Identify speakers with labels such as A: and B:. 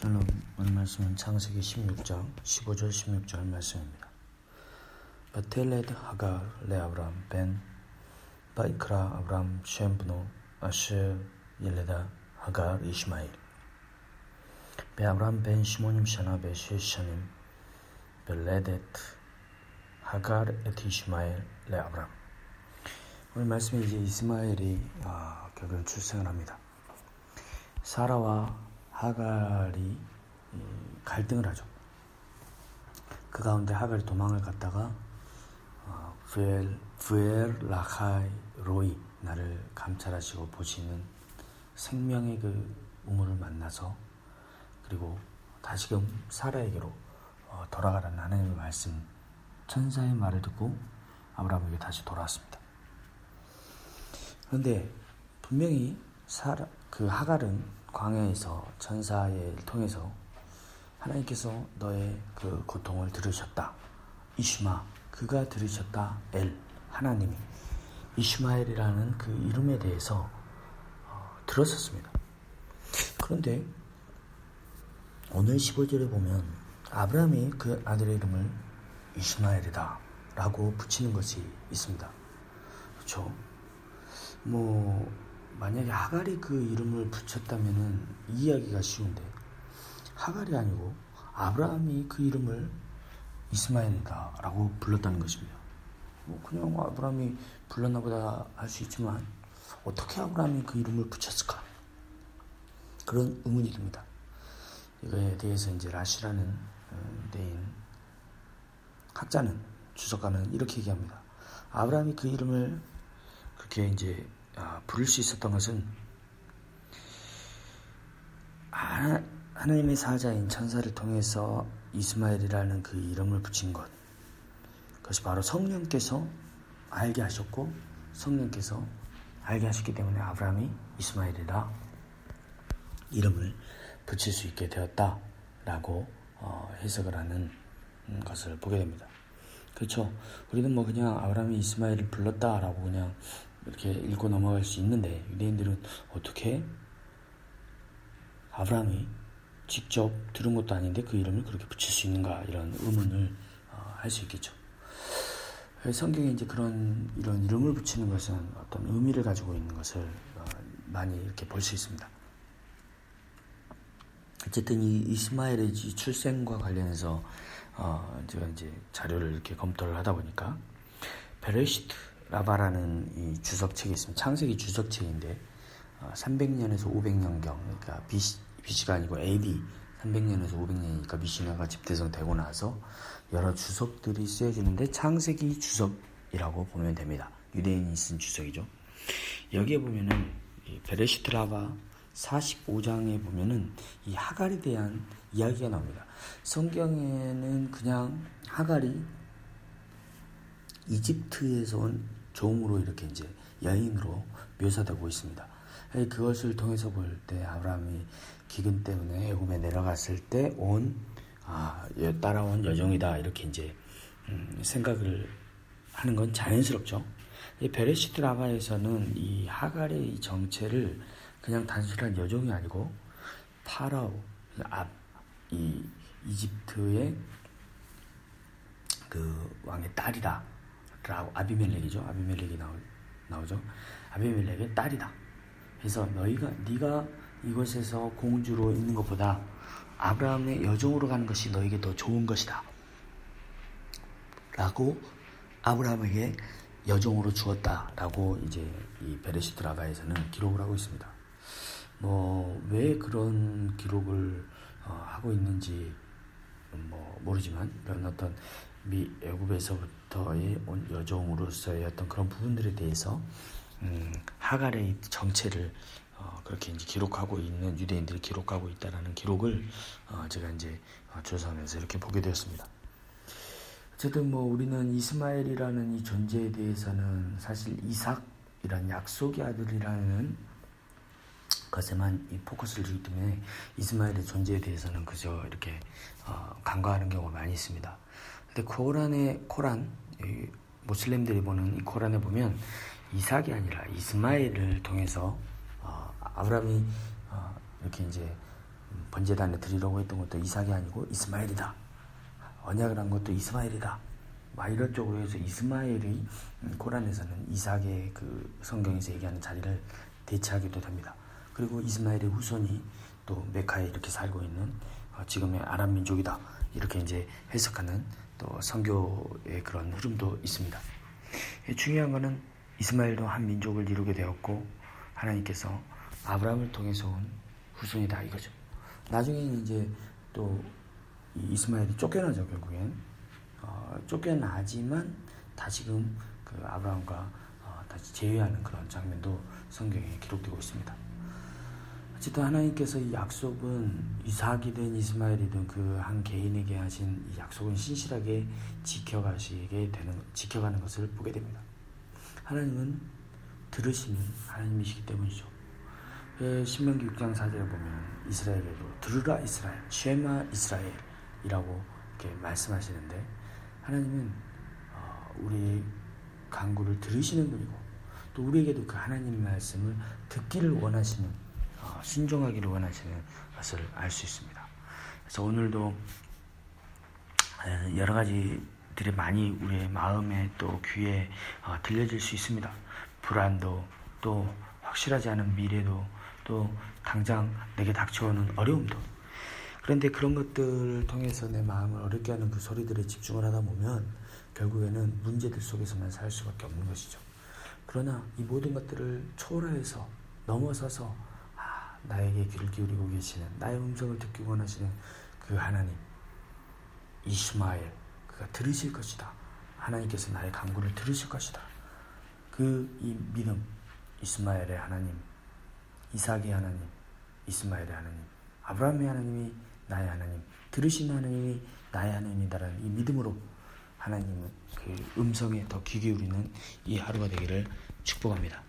A: 샬롬 오늘 말씀은 창세기 16장 15절 16절 말씀입니다. ותלד הגר לאברם בן ויקרא אברם שם בנו אשר ילדה הגר ישמעאל ואברם בן שמונים שנה ושש שנים בלדת הגר את ישמעאל לאברם 오늘 말씀에 이제 이스마엘이 아, 결국 출생을 합니다. 사라와 하갈이 갈등을 하죠. 그 가운데 하갈이 도망을 갔다가 부엘 부엘 라카이 로이 나를 감찰하시고 보시는 생명의 그 우물을 만나서 그리고 다시금 사라에게로 어, 돌아가라는 하나님의 말씀 천사의 말을 듣고 아브라함에게 다시 돌아왔습니다. 그런데 분명히 사라 그 하갈은 광야에서 천사의 통해서 하나님께서 너의 그 고통을 들으셨다. 이슈마 그가 들으셨다. 엘 하나님이 이슈마엘이라는 그 이름에 대해서 어, 들었었습니다. 그런데 오늘 15절에 보면 아브라함이 그 아들의 이름을 이스마엘이다 라고 붙이는 것이 있습니다. 그렇죠? 뭐 만약에 하갈이 그 이름을 붙였다면은 이해하기가 쉬운데 하갈이 아니고 아브라함이 그 이름을 이스마엘이다라고 불렀다는 것입니다. 뭐 그냥 아브라함이 불렀나 보다 할 수 있지만 어떻게 아브라함이 그 이름을 붙였을까? 그런 의문이 듭니다. 이거에 대해서 이제 라시라는 어, 학자는 주석가는 이렇게 얘기합니다. 아브라함이 그 이름을 그렇게 이제 아, 부를 수 있었던 것은 하나, 하나님의 사자인 천사를 통해서 이스마엘이라는 그 이름을 붙인 것. 그것이 바로 성령께서 알게 하셨고 성령께서 알게 하셨기 때문에 아브라함이 이스마엘이라 이름을 붙일 수 있게 되었다라고 어, 해석을 하는 것을 보게 됩니다. 그렇죠. 우리는 뭐 그냥 아브라함이 이스마엘을 불렀다라고 그냥 이렇게 읽고 넘어갈 수 있는데 유대인들은 어떻게 아브라함이 직접 들은 것도 아닌데 그 이름을 그렇게 붙일 수 있는가 이런 의문을 어, 할수 있겠죠. 성경에 이제 그런 이런 이름을 붙이는 것은 어떤 의미를 가지고 있는 것을 어, 많이 이렇게 볼 수 있습니다. 어쨌든 이 이스마엘의 출생과 관련해서 어, 제가 이제 자료를 이렇게 검토를 하다 보니까 베레시트 라바라는 이 주석책이 있습니다. 창세기 주석책인데 300년에서 어, 500년경 그러니까 BC, BC가 아니고 AD 300년에서 500년이니까 미시나가 집대성되고 나서 여러 주석들이 쓰여지는데 창세기 주석이라고 보면 됩니다. 유대인이 쓴 주석이죠. 여기에 보면은 베레시트 라바 45장에 보면은 이 하갈에 대한 이야기가 나옵니다. 성경에는 그냥 하갈이 이집트에서 온 종으로 이렇게 이제 여인으로 묘사되고 있습니다. 그것을 통해서 볼 때 아브라함이 기근 때문에 애굽에 내려갔을 때온 아, 따라온 여종이다 이렇게 이제 음, 생각을 하는 건 자연스럽죠. 이 베레시트 라바에서는 이 하갈의 정체를 그냥 단순한 여종이 아니고 파라오 아, 이 이집트의 그 왕의 딸이다 라고 아비멜렉이죠. 아비멜렉이 나오, 나오죠. 아비멜렉의 딸이다. 그래서 너희가 네가 이곳에서 공주로 있는 것보다 아브라함의 여종으로 가는 것이 너에게 더 좋은 것이다. 라고 아브라함에게 여종으로 주었다라고 이제 이 베레시트 라가에서는 기록을 하고 있습니다. 뭐 왜 그런 기록을 어, 하고 있는지 뭐 모르지만 이런 어떤 미 애굽에서부터의 여종으로서의 어떤 그런 부분들에 대해서 음, 하갈의 정체를 어, 그렇게 이제 기록하고 있는 유대인들이 기록하고 있다라는 기록을 어, 제가 이제 어, 조사하면서 이렇게 보게 되었습니다. 어쨌든 뭐 우리는 이스마엘이라는 이 존재에 대해서는 사실 이삭이란 약속의 아들이라는 것에만 이 포커스를 주기 때문에 이스마엘의 존재에 대해서는 그저 이렇게 어, 간과하는 경우가 많이 있습니다. 근데 코란의 코란 모슬렘들이 보는 이 코란에 보면 이삭이 아니라 이스마엘을 통해서 어, 아브라함이 어, 이렇게 이제 번제단에 드리려고 했던 것도 이삭이 아니고 이스마엘이다. 언약을 한 것도 이스마엘이다. 막 이런 쪽으로 해서 이스마엘이 코란에서는 이삭의 그 성경에서 얘기하는 자리를 대체하기도 됩니다. 그리고 이스마엘의 후손이 또 메카에 이렇게 살고 있는 어, 지금의 아랍 민족이다. 이렇게 이제 해석하는 또 성교의 그런 흐름도 있습니다. 중요한 것은 이스마엘도 한 민족을 이루게 되었고 하나님께서 아브라함을 통해서 온 후손이다 이거죠. 나중에는 이제 또 이스마엘이 쫓겨나죠 결국엔 어, 쫓겨나지만 다시금 그 아브라함과 어, 다시 재회하는 그런 장면도 성경에 기록되고 있습니다. 어쨌든 하나님께서 이 약속은 이삭이든 이스마엘이든 그 한 개인에게 하신 이 약속은 신실하게 지켜가시게 되는 지켜가는 것을 보게 됩니다. 하나님은 들으시는 하나님이시기 때문이죠. 예, 신명기 6장 4절에 보면 이스라엘에도 들으라 이스라엘, 쉐마 이스라엘이라고 이렇게 말씀하시는데 하나님은 어, 우리의 간구를 들으시는 분이고 또 우리에게도 그 하나님 말씀을 듣기를 원하시는 어, 순종하기를 원하시는 것을 알 수 있습니다. 그래서 오늘도 여러 가지들이 많이 우리의 마음에 또 귀에 어, 들려질 수 있습니다. 불안도 또 확실하지 않은 미래도 또 당장 내게 닥쳐오는 어려움도 그런데 그런 것들을 통해서 내 마음을 어렵게 하는 그 소리들에 집중을 하다 보면 결국에는 문제들 속에서만 살 수밖에 없는 것이죠. 그러나 이 모든 것들을 초월해서 넘어서서 아, 나에게 귀를 기울이고 계시는 나의 음성을 듣기 원하시는 그 하나님 이스마엘 그가 들으실 것이다. 하나님께서 나의 간구를 들으실 것이다. 그 이 믿음 이스마엘의 하나님 이삭의 하나님, 이스마엘의 하나님, 아브라함의 하나님이 나의 하나님, 들으신 하나님이 나의 하나님이다라는 이 믿음으로 하나님의 그 음성에 더 귀 기울이는 이 하루가 되기를 축복합니다.